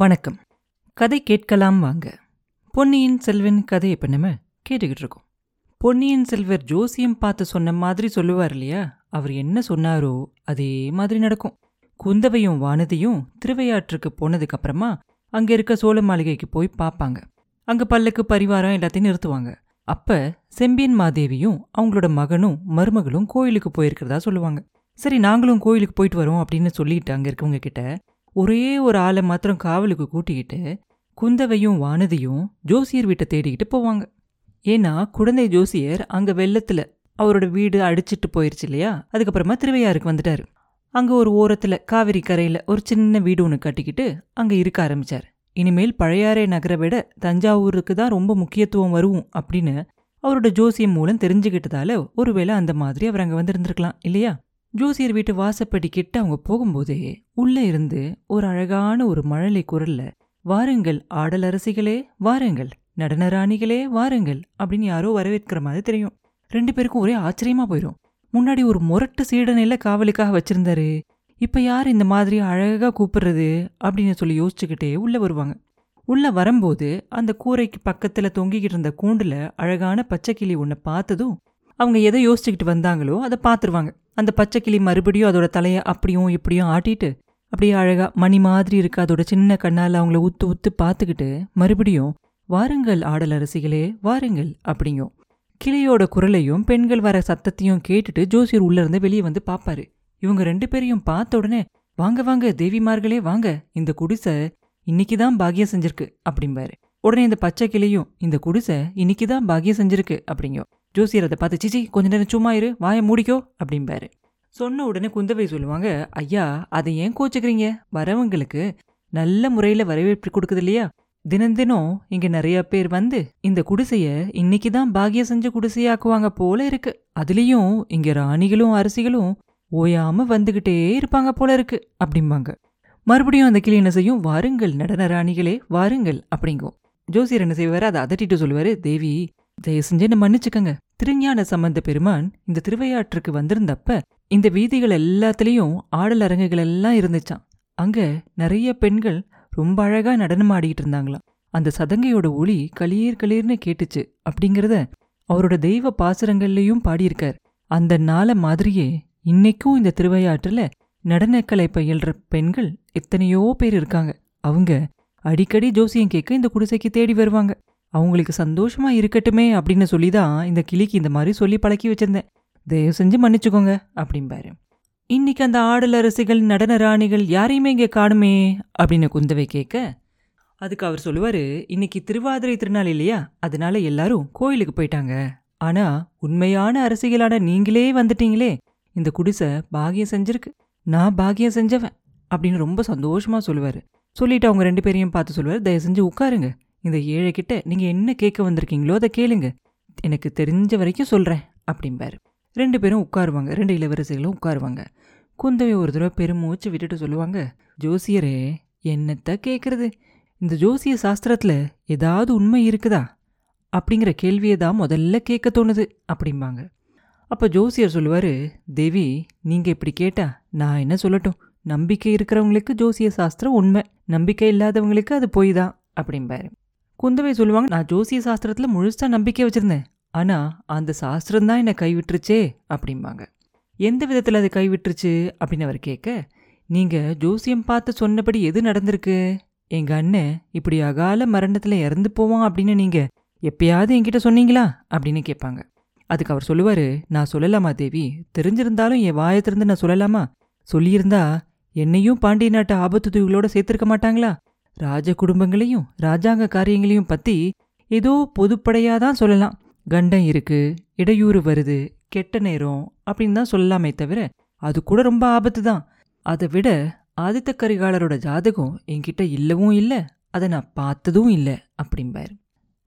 வணக்கம். கதை கேட்கலாம் வாங்க. பொன்னியின் செல்வன் கதை இப்போ நம்ம கேட்டுக்கிட்டு இருக்கோம். பொன்னியின் செல்வர் ஜோசியம் பார்த்து சொன்ன மாதிரி சொல்லுவார் இல்லையா? அவர் என்ன சொன்னாரோ அதே மாதிரி நடக்கும். குந்தவையும் வானதியும் திருவையாற்றுக்கு போனதுக்கு அப்புறமா அங்க இருக்க சோழ மாளிகைக்கு போய் பார்ப்பாங்க. அங்க பல்லுக்கு பரிவாரம் எல்லாத்தையும் நிறுத்துவாங்க. அப்ப செம்பியன் மாதேவியும் அவங்களோட மகனும் மருமகளும் கோயிலுக்கு போயிருக்கிறதா சொல்லுவாங்க. சரி நாங்களும் கோயிலுக்கு போயிட்டு வரோம் அப்படின்னு சொல்லிட்டு அங்க இருக்கவங்க கிட்ட ஒரே ஒரு ஆளை மாத்திரம் காவலுக்கு கூட்டிக்கிட்டு குந்தவையும் வானதியும் ஜோசியர் வீட்டை தேடிக்கிட்டு போவாங்க. ஏன்னா குழந்தை ஜோசியர் அங்கே வெள்ளத்துல அவரோட வீடு அடிச்சிட்டு போயிருச்சு இல்லையா? அதுக்கப்புறமா திருவையாருக்கு வந்துட்டார். அங்கே ஒரு ஓரத்துல காவிரி கரையில் ஒரு சின்ன வீடு ஒன்று கட்டிக்கிட்டு அங்கே இருக்க ஆரம்பிச்சார். இனிமேல் பழையாறை நகரை விட தஞ்சாவூருக்கு தான் ரொம்ப முக்கியத்துவம் வரும் அப்படின்னு அவரோட ஜோசியம் மூலம் தெரிஞ்சுக்கிட்டதால ஒருவேளை அந்த மாதிரி அவர் அங்கே வந்திருந்திருக்கலாம் இல்லையா? ஜோசியர் வீட்டு வாசப்படி கிட்ட அவங்க போகும்போதே உள்ள இருந்து ஒரு அழகான ஒரு மழலை குரல்ல வாருங்கள் ஆடலரசிகளே வாருங்கள். நடனராணிகளே வாருங்கள். அப்படின்னு யாரோ வரவேற்கிற மாதிரி தெரியும். ரெண்டு பேருக்கும் ஒரே ஆச்சரியமா போயிடும் முன்னாடி ஒரு முரட்டு சீடனையில காவலுக்காக வச்சிருந்தாரு. இப்ப யார் இந்த மாதிரி அழகா கூப்பிடுறது அப்படின்னு சொல்லி யோசிச்சுக்கிட்டே உள்ள வருவாங்க. உள்ள வரும்போது அந்த கூரைக்கு பக்கத்துல தொங்கிக்கிட்டு இருந்த கூண்டுல அழகான பச்சைக்கிளி ஒன்ன பார்த்ததும் அவங்க எதை யோசிச்சுக்கிட்டு வந்தாங்களோ அதை பார்த்துருவாங்க. அந்த பச்சைக்கிளி மறுபடியும் அதோட தலையை அப்படியும் இப்படியும் ஆட்டிட்டு அப்படியே அழகா மணி மாதிரி இருக்கு. அதோட சின்ன கண்ணால் அவங்கள உத்து உத்து பார்த்துக்கிட்டு மறுபடியும் வாருங்கள் ஆடலரசிகளே வாருங்கள் அப்படிங்கும் கிளியோட குரலையும் பெண்கள் வர சத்தத்தையும் கேட்டுட்டு ஜோசியர் உள்ள இருந்து வெளியே வந்து பாப்பாரு இவங்க ரெண்டு பேரையும் பார்த்த உடனே வாங்க வாங்க தேவிமார்களே வாங்க. இந்த குடிசை இன்னைக்கு தான் பாக்கியம் செஞ்சிருக்கு அப்படிம்பாரு. உடனே இந்த பச்சை கிளியும் இந்த குடிசை இன்னைக்கு தான் பாகியம் செஞ்சிருக்கு அப்படிங்கோ. ஜோசியர் அதை பார்த்து சிச்சி கொஞ்ச நேரம் சும்மா இரு வாயை மூடிக்கோ அப்படிம்பாரு. சொன்ன உடனே குந்தவை சொல்லுவாங்க ஐயா அதை ஏன் கோச்சுக்கிறீங்க? வரவங்களுக்கு நல்ல முறையில் வரவேற்பு கொடுக்குது இல்லையா? தினம் தினம் இங்க நிறைய பேர் வந்து இந்த குடிசைய இன்னைக்கு தான் பாகிய செஞ்ச குடிசையாக்குவாங்க போல இருக்கு. அதுலயும் இங்க ராணிகளும் அரசிகளும் ஓயாம வந்துகிட்டே இருப்பாங்க போல இருக்கு அப்படிம்பாங்க. மறுபடியும் அந்த கிளி என்ன செய்யும்? வாருங்கள் நடன ராணிகளே வாருங்கள் அப்படிங்கும் ஜோசியர் என்ன செய்வார்? அதை அதட்டிட்டு சொல்லுவார் தேவி தயவு செஞ்சு என்ன மன்னிச்சுக்கங்க. திருஞான சம்பந்த பெருமான் இந்த திருவையாற்றுக்கு வந்திருந்தப்ப இந்த வீதிகள் எல்லாத்துலேயும் ஆடல் அரங்குகள் எல்லாம் இருந்துச்சான் அங்க நிறைய பெண்கள் ரொம்ப அழகா நடனம் ஆடிக்கிட்டு இருந்தாங்களாம். அந்த சதங்கையோட ஒளி களீர் களீர்னு கேட்டுச்சு அப்படிங்கிறத அவரோட தெய்வ பாசுரங்கள்லயும் பாடியிருக்கார். அந்த நாள மாதிரியே இன்னைக்கும் இந்த திருவையாற்றுல நடனக்கலை பயில்ற பெண்கள் எத்தனையோ பேர் இருக்காங்க. அவங்க அடிக்கடி ஜோசியம் கேட்க இந்த குடிசைக்கு தேடி வருவாங்க. அவங்களுக்கு சந்தோஷமா இருக்கட்டுமே அப்படின்னு சொல்லி தான் இந்த கிளிக்கு இந்த மாதிரி சொல்லி பழக்கி வச்சிருந்தேன். தயவு செஞ்சு மன்னிச்சுக்கோங்க அப்படிம்பாரு. இன்னைக்கு அந்த ஆடல் அரசிகள் நடன ராணிகள் யாரையுமே இங்கே காணுமே அப்படின்னு குந்தவை கேட்க அதுக்கு அவர் சொல்லுவார் இன்னைக்கு திருவாதிரை திருநாள் இல்லையா? அதனால எல்லாரும் கோயிலுக்கு போயிட்டாங்க. ஆனால் உண்மையான அரசிகளான நீங்களே வந்துட்டீங்களே. இந்த குடிசை பாகியம் செஞ்சிருக்கு. நான் பாகியம் செஞ்சவன் அப்படின்னு ரொம்ப சந்தோஷமாக சொல்லுவார். சொல்லிட்டு அவங்க ரெண்டு பேரையும் பார்த்து சொல்லுவார். தயவு செஞ்சு உட்காருங்க. இந்த ஏழை கிட்ட நீங்கள் என்ன கேட்க வந்திருக்கீங்களோ அதை கேளுங்க. எனக்கு தெரிஞ்ச வரைக்கும் சொல்கிறேன் அப்படிம்பாரு. ரெண்டு பேரும் உட்காருவாங்க. ரெண்டு இளவரசிகளும் உட்காருவாங்க. குந்தவை ஒரு தடவை பெருமூச்சு விட்டுட்டு சொல்லுவாங்க ஜோசியரே என்னத்த கேட்கறது இந்த ஜோசிய சாஸ்திரத்தில் ஏதாவது உண்மை இருக்குதா? அப்படிங்கிற கேள்வியை தான் முதல்ல கேட்க தோணுது அப்படிம்பாங்க. அப்போ ஜோசியர் சொல்லுவார் தேவி நீங்கள் இப்படி கேட்டா நான் என்ன சொல்லட்டும்? நம்பிக்கை இருக்கிறவங்களுக்கு ஜோசிய சாஸ்திரம் உண்மை. நம்பிக்கை இல்லாதவங்களுக்கு அது பொய் தான் அப்படிம்பாரு குந்தவை சொல்லுவாங்க நான் ஜோசிய சாஸ்திரத்தில் முழுசாக நம்பிக்கை வச்சுருந்தேன். ஆனால் அந்த சாஸ்திரம் தான் என்னை கைவிட்டுருச்சே அப்படிம்பாங்க. எந்த விதத்தில் அது கைவிட்டுருச்சு? அப்படின்னு அவர் கேட்க நீங்கள் ஜோசியம் பார்த்து சொன்னபடி எது நடந்திருக்கு? எங்க அண்ணன் இப்படி அகால மரணத்தில் இறந்து போவான் அப்படின்னு நீங்கள் எப்பயாவது என்கிட்ட சொன்னீங்களா? அப்படின்னு கேட்பாங்க. அதுக்கு அவர் சொல்லுவார் நான் சொல்லலாமா தேவி? தெரிஞ்சிருந்தாலும் என் வாயத்திலிருந்து நான் சொல்லலாமா? சொல்லியிருந்தா என்னையும் பாண்டிய நாட்டு ஆபத்து தூவிகளோட சேர்த்திருக்க மாட்டாங்களா? ராஜ குடும்பங்களையும் ராஜாங்க காரியங்களையும் பத்தி ஏதோ பொதுப்படையாதான் சொல்லலாம். கண்டம் இருக்கு இடையூறு வருது கெட்ட நேரம் அப்படின்னு தான் சொல்லலாமே தவிர அது கூட ரொம்ப ஆபத்து தான். அதை விட ஆதித்த கரிகாலரோட ஜாதகம் என்கிட்ட இல்லவும் இல்லை அதை நான் பார்த்ததும் இல்லை அப்படிம்பாரு.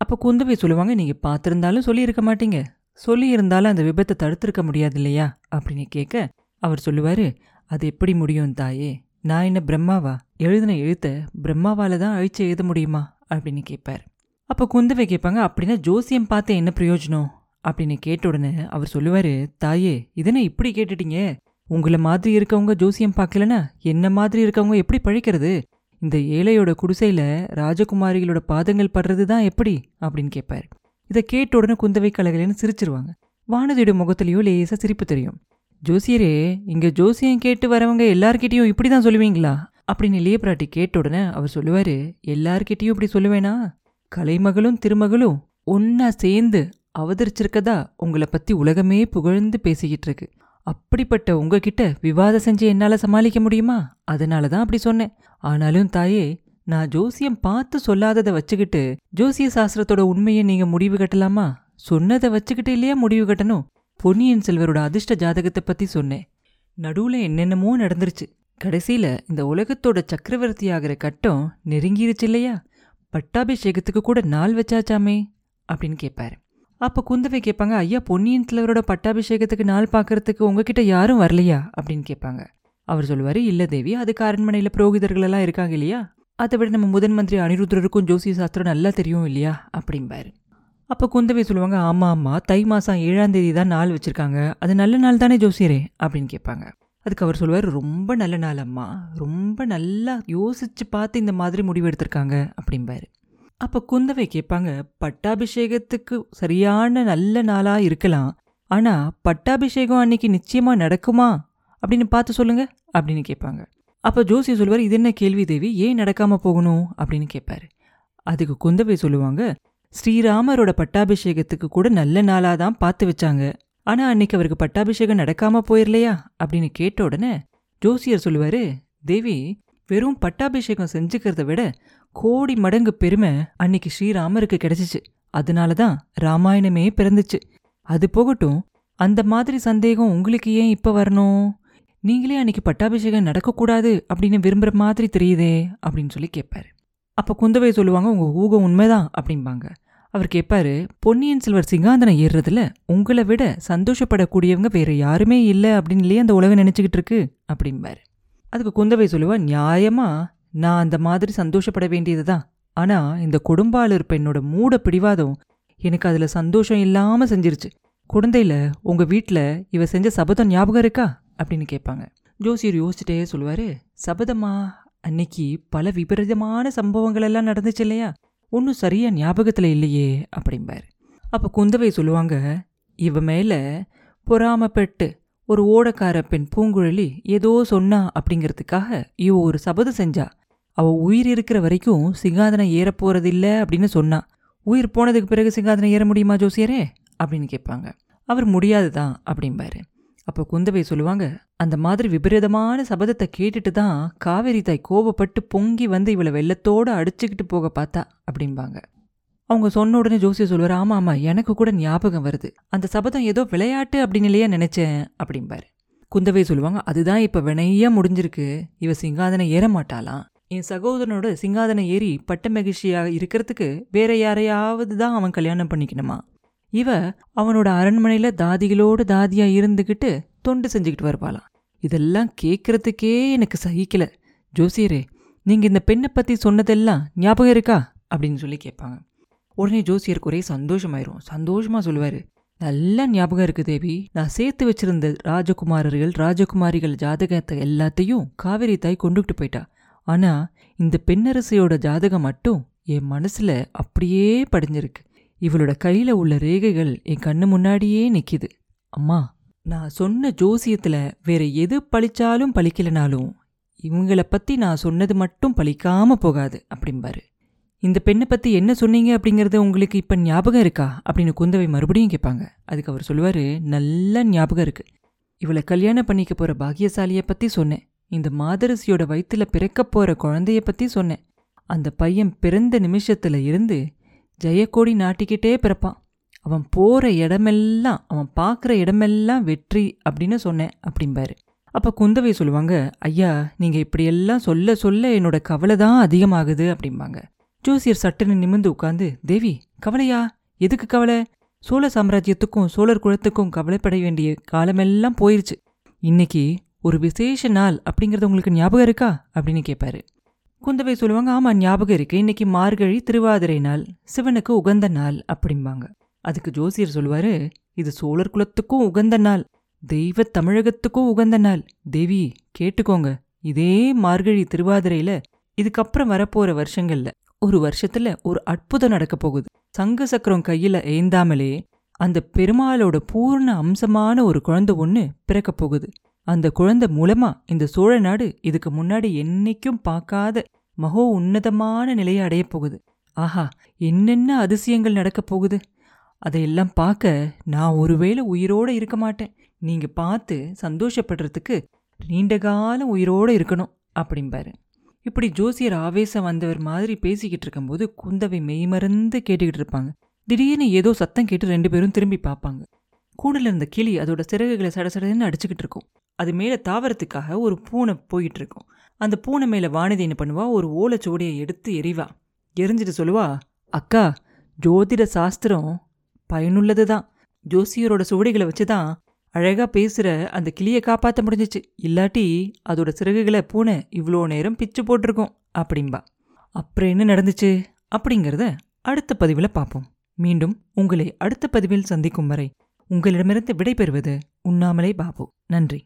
அப்போ குந்தவை சொல்லுவாங்க நீங்க பார்த்துருந்தாலும் சொல்லியிருக்க மாட்டீங்க. சொல்லியிருந்தாலும் அந்த விபத்தை தடுத்திருக்க முடியாது இல்லையா? அப்படின்னு கேட்க அவர் சொல்லுவாரு அது எப்படி முடியும் தாயே? நான் என்ன பிரம்மாவா? எழுதின எழுத்த பிரம்மாவால தான் அழிச்சு எழுத முடியுமா? அப்படின்னு கேட்பார் அப்போ குந்தவை கேட்பாங்க அப்படின்னா ஜோசியம் பார்த்து என்ன பிரயோஜனம்? அப்படின்னு கேட்ட உடனே அவர் சொல்லுவாரு தாயே இதனை இப்படி கேட்டுட்டீங்க? உங்களை மாதிரி இருக்கவங்க ஜோசியம் பார்க்கலனா என்ன மாதிரி இருக்கவங்க எப்படி பழிக்கிறது? இந்த ஏழையோட குடிசையில் ராஜகுமாரிகளோட பாதங்கள் படுறது தான் எப்படி? அப்படின்னு கேட்பாரு இதை கேட்ட உடனே குந்தவை கலகலன்னு சிரிச்சிருவாங்க. வானதியோட முகத்திலேயோ லேசாக சிரிப்பு தெரியும். ஜோசியரே இங்க ஜோசியம் கேட்டு வரவங்க எல்லார்கிட்டயும் இப்படி தான் சொல்லுவீங்களா? அப்படின்னு இளைய கேட்ட உடனே அவர் சொல்லுவாரு எல்லார்கிட்டயும் இப்படி சொல்லுவேனா? கலைமகளும் திருமகளும் ஒன்னா சேர்ந்து அவதரிச்சிருக்கதா உங்களை பத்தி உலகமே புகழ்ந்து பேசிக்கிட்டு இருக்கு. அப்படிப்பட்ட உங்ககிட்ட விவாதம் செஞ்சு என்னால சமாளிக்க முடியுமா? அதனால தான் அப்படி சொன்னேன். ஆனாலும் தாயே நான் ஜோசியம் பார்த்து சொல்லாததை வச்சுக்கிட்டு ஜோசிய சாஸ்திரத்தோட உண்மையை நீங்க முடிவு கட்டலாமா? சொன்னதை வச்சுக்கிட்டு இல்லையா முடிவு கட்டணும்? பொன்னியின் செல்வரோட அதிர்ஷ்ட ஜாதகத்தை பத்தி சொன்னேன். நடுவுல என்னென்னமோ நடந்துருச்சு. கடைசியில இந்த உலகத்தோட சக்கரவர்த்தி ஆகிற கட்டம் நெருங்கிருச்சு இல்லையா? பட்டாபிஷேகத்துக்கு கூட நாள் வச்சாச்சாமே? அப்படின்னு கேட்பாரு அப்ப குந்தவை கேட்பாங்க ஐயா பொன்னியின் செல்வரோட பட்டாபிஷேகத்துக்கு நாள் பார்க்கறதுக்கு உங்ககிட்ட யாரும் வரலையா? அப்படின்னு கேட்பாங்க. அவர் சொல்லுவாரு இல்ல தேவி அதுக்கு அரண்மனையில புரோகிதர்கள் எல்லாம் இருக்காங்க இல்லையா? அதை விட நம்ம முதன் மந்திரி அனிருத்ரருக்கும் ஜோசிய சாஸ்திரம் நல்லா தெரியும் இல்லையா? அப்படிம்பாரு. அப்போ குந்தவை சொல்லுவாங்க ஆமாம் ஆமாம் தை மாதம் ஏழாம் தேதி தான் நாள் வச்சுருக்காங்க. அது நல்ல நாள் தானே ஜோசியரே? அப்படின்னு கேட்பாங்க. அதுக்கு அவர் சொல்லுவார் ரொம்ப நல்ல நாள் அம்மா. ரொம்ப நல்லா யோசித்து பார்த்து இந்த மாதிரி முடிவு எடுத்திருக்காங்க. அப்படிம்பாரு. அப்போ குந்தவை கேட்பாங்க பட்டாபிஷேகத்துக்கு சரியான நல்ல நாளாக இருக்கலாம். ஆனால் பட்டாபிஷேகம் அன்னைக்கு நிச்சயமாக நடக்குமா? அப்படின்னு பார்த்து சொல்லுங்கள் அப்படின்னு கேட்பாங்க. அப்போ ஜோசி சொல்லுவார் இது என்ன கேள்வி தேவி? ஏன் நடக்காமல் போகணும்? அப்படின்னு கேட்பாரு. அதுக்கு குந்தவை சொல்லுவாங்க ஸ்ரீராமரோட பட்டாபிஷேகத்துக்கு கூட நல்ல நாளாக தான் பார்த்து வச்சாங்க. ஆனா அன்னைக்கு அவருக்கு பட்டாபிஷேகம் நடக்காம போயிடலையா அப்படின்னு கேட்ட உடனே ஜோசியர் சொல்லுவாரு தேவி வெறும் பட்டாபிஷேகம் செஞ்சுக்கிறத விட கோடி மடங்கு பெருமை அன்னைக்கு ஸ்ரீராமருக்கு கிடைச்சிச்சு. அதனால தான் ராமாயணமே பிறந்துச்சு. அது போகட்டும் அந்த மாதிரி சந்தேகம் உங்களுக்கு ஏன் இப்ப வரணும்? நீங்களே அன்னைக்கு பட்டாபிஷேகம் நடக்கக்கூடாது அப்படின்னு விரும்புற மாதிரி தெரியுதே அப்படின்னு சொல்லி கேட்பாரு அப்ப குந்தவை சொல்லுவாங்க உங்க ஊகம் உண்மைதான் அப்படிம்பாங்க. அவர் கேட்பாரு பொன்னியின் செல்வர் சிங்காந்தனம் ஏறுறதுல உங்களை விட சந்தோஷப்படக்கூடியவங்க வேற யாருமே இல்லை அப்படின்னு இல்லையே அந்த உலகம் நினைச்சுக்கிட்டு இருக்கு அப்படிம்பாரு. அதுக்கு குந்தவை சொல்லுவா நியாயமா நான் அந்த மாதிரி சந்தோஷப்பட வேண்டியதுதான் ஆனா இந்த கொடும்பாளர் பெண்ணோட மூட பிடிவாதம் எனக்கு அதுல சந்தோஷம் இல்லாம செஞ்சிருச்சு. குழந்தையில உங்க வீட்ல இவ செஞ்ச சபதம் ஞாபகம் இருக்கா? அப்படின்னு கேட்பாங்க ஜோசியர் யோசிச்சுட்டே சொல்லுவாரு சபதமா அன்னைக்கு பல விபரீதமான சம்பவங்கள் எல்லாம் நடந்துச்சு இல்லையா? ஒன்றும் சரியா ஞாபகத்தில் இல்லையே அப்படிம்பாரு. அப்போ குந்தவை சொல்லுவாங்க இவ மேலே பொறாமப்பட்டு ஒரு ஓடக்கார பெண் பூங்குழலி ஏதோ சொன்னா அப்படிங்கிறதுக்காக இவ ஒரு சபதம் செஞ்சா. அவ உயிர் இருக்கிற வரைக்கும் சிங்காதனம் ஏறப் போறதில்ல அப்படின்னு சொன்னா. உயிர் போனதுக்கு பிறகு சிங்காதனம் ஏற முடியுமா ஜோசியரே? அப்படின்னு கேட்பாங்க. அவர் முடியாது தான் அப்படிம்பாரு. அப்போ குந்தவை சொல்லுவாங்க அந்த மாதிரி விபரீதமான சபதத்தை கேட்டுட்டு தான் காவேரி தாய் கோபப்பட்டு பொங்கி வந்து இவளை வெள்ளத்தோடு அடிச்சுக்கிட்டு போக பார்த்தா அப்படிம்பாங்க. அவங்க சொன்ன உடனே ஜோசியர் சொல்லுவார் ஆமா ஆமா எனக்கு கூட ஞாபகம் வருது. அந்த சபதம் ஏதோ விளையாட்டு அப்படின்னு இல்லையா நினைச்சேன் அப்படிம்பாரு. குந்தவை சொல்லுவாங்க அதுதான் இப்போ வினையா முடிஞ்சிருக்கு. இவ சிங்காதனம் ஏற மாட்டாளாம் என் சகோதரனோட சிங்காதனம் ஏறி பட்ட மகிழ்ச்சியாக இருக்கிறதுக்கு வேற யாரையாவது தான் அவன் கல்யாணம் பண்ணிக்கணுமா? இவ அவனோட அரண்மனையில தாதிகளோட தாதியா இருந்துகிட்டு தொண்டு செஞ்சுக்கிட்டு வருவாளாம். இதெல்லாம் கேட்கறதுக்கே எனக்கு சகிக்கல. ஜோசியரே நீங்க இந்த பெண்ணை பத்தி சொன்னதெல்லாம் ஞாபகம் இருக்கா? அப்படின்னு சொல்லி கேட்பாங்க. உடனே ஜோசியருக்கு ஒரே சந்தோஷமாயிரும். சந்தோஷமா சொல்லுவாரு நல்லா ஞாபகம் இருக்கு தேவி. நான் சேர்த்து வச்சிருந்த ராஜகுமாரர்கள் ராஜகுமாரிகள் ஜாதகத்தை எல்லாத்தையும் காவேரி தாய் கொண்டுகிட்டு போயிட்டா. ஆனா இந்த பெண்ணரசியோட ஜாதகம் மட்டும் என் மனசுல அப்படியே படிஞ்சிருக்கு. இவளோட கையில உள்ள ரேகைகள் என் கண்ணு முன்னாடியே நிற்கிது அம்மா நான் சொன்ன ஜோசியத்துல வேற எது பழிச்சாலும் பழிக்கலனாலும் இவங்களை பத்தி நான் சொன்னது மட்டும் பழிக்காம போகாது அப்படிம்பாரு. இந்த பெண்ணை பத்தி என்ன சொன்னீங்க அப்படிங்கிறது உங்களுக்கு இப்ப ஞாபகம் இருக்கா? அப்படின்னு குந்தவை மறுபடியும் கேட்பாங்க. அதுக்கு அவர் சொல்லுவாரு நல்ல ஞாபகம் இருக்கு. இவளை கல்யாணம் பண்ணிக்க போற பாக்கியசாலியை பத்தி சொன்னேன். இந்த மாதரசியோட வயிற்றுல பிறக்க போற குழந்தைய பத்தி சொன்னேன். அந்த பையன் பிறந்த நிமிஷத்துல இருந்து ஜெயக்கோடி நாட்டிக்கிட்டே பிறப்பான். அவன் போற இடமெல்லாம் அவன் பார்க்குற இடமெல்லாம் வெற்றி அப்படின்னு சொன்னேன் அப்படிம்பாரு. அப்போ குந்தவை சொல்லுவாங்க ஐயா நீங்க இப்படியெல்லாம் சொல்ல சொல்ல என்னோட கவலை தான் அதிகமாகுது அப்படிம்பாங்க. ஜோசியர் சட்டுன்னு நிமிந்து உட்காந்து தேவி கவலையா? எதுக்கு கவலை? சோழ சாம்ராஜ்யத்துக்கும் சோழர் குலத்துக்கும் கவலைப்பட வேண்டிய காலமெல்லாம் போயிருச்சு. இன்னைக்கு ஒரு விசேஷ நாள் அப்படிங்கிறது உங்களுக்கு ஞாபகம் இருக்கா? அப்படின்னு கேட்பாரு குந்தவை சொல்லுவாங்க ஆமா ஞாபகம் இருக்கு. இன்னைக்கு மார்கழி திருவாதிரை நாள். சிவனுக்கு உகந்த நாள் அப்படிம்பாங்க. அதுக்கு ஜோசியர் சொல்லுவாரு இது சோழர் குலத்துக்கும் உகந்த நாள். தெய்வ தமிழகத்துக்கும் உகந்த நாள். தேவி கேட்டுக்கோங்க. இதே மார்கழி திருவாதிரையில இதுக்கப்புறம் வரப்போற வருஷங்கள்ல ஒரு வருஷத்துல ஒரு அற்புதம் நடக்க போகுது. சங்கு சக்கரம் கையில ஏந்தாமலே அந்த பெருமாளோட பூர்ண அம்சமான ஒரு குழந்தை ஒன்று பிறக்க போகுது. அந்த குழந்தை மூலமா இந்த சோழ நாடு இதுக்கு முன்னாடி என்னைக்கும் பார்க்காத மகோ உன்னதமான நிலையை அடையப் போகுது. ஆஹா என்னென்ன அதிசயங்கள் நடக்கப் போகுது? அதையெல்லாம் பார்க்க நான் ஒருவேளை உயிரோட இருக்க மாட்டேன். நீங்க பார்த்து சந்தோஷப்படுறதுக்கு நீண்ட காலம் உயிரோட இருக்கணும் அப்படிம்பாரு. இப்படி ஜோசியர் ஆவேசம் வந்தவர் மாதிரி பேசிக்கிட்டு இருக்கும்போது குந்தவை மெய்மறந்து கேட்டுக்கிட்டு இருப்பாங்க. திடீர்னு ஏதோ சத்தம் கேட்டு ரெண்டு பேரும் திரும்பி பார்ப்பாங்க. கூடல இருந்த கிளி அதோட சிறகுகளை சடசடன்னு அடிச்சுக்கிட்டு இருக்கும். அது மேலே தாவரத்துக்காக ஒரு பூனை போயிட்டு இருக்கும் அந்த பூனை மேலே வானதி என்ன பண்ணுவா? ஒரு ஓலைச்சுவடியை எடுத்து எறிவா. எரிஞ்சிட்டு சொல்லுவா அக்கா ஜோதிட சாஸ்திரம் பயனுள்ளது தான் ஜோசியரோட சுவடிகளை வச்சு தான் அழகா பேசுற அந்த கிளியை காப்பாற்ற முடிஞ்சிச்சு. இல்லாட்டி அதோட சிறகுகளை பூனை இவ்வளோ நேரம் பிச்சு போட்டிருக்கோம் அப்படிம்பா. அப்புறம் என்ன நடந்துச்சு? அப்படிங்கிறத அடுத்த பதிவில் பார்ப்போம் மீண்டும் உங்களை அடுத்த பதிவில் சந்திக்கும் வரை உங்களிடமிருந்து விடைபெறுவது உண்ணாமலே பாபு. நன்றி.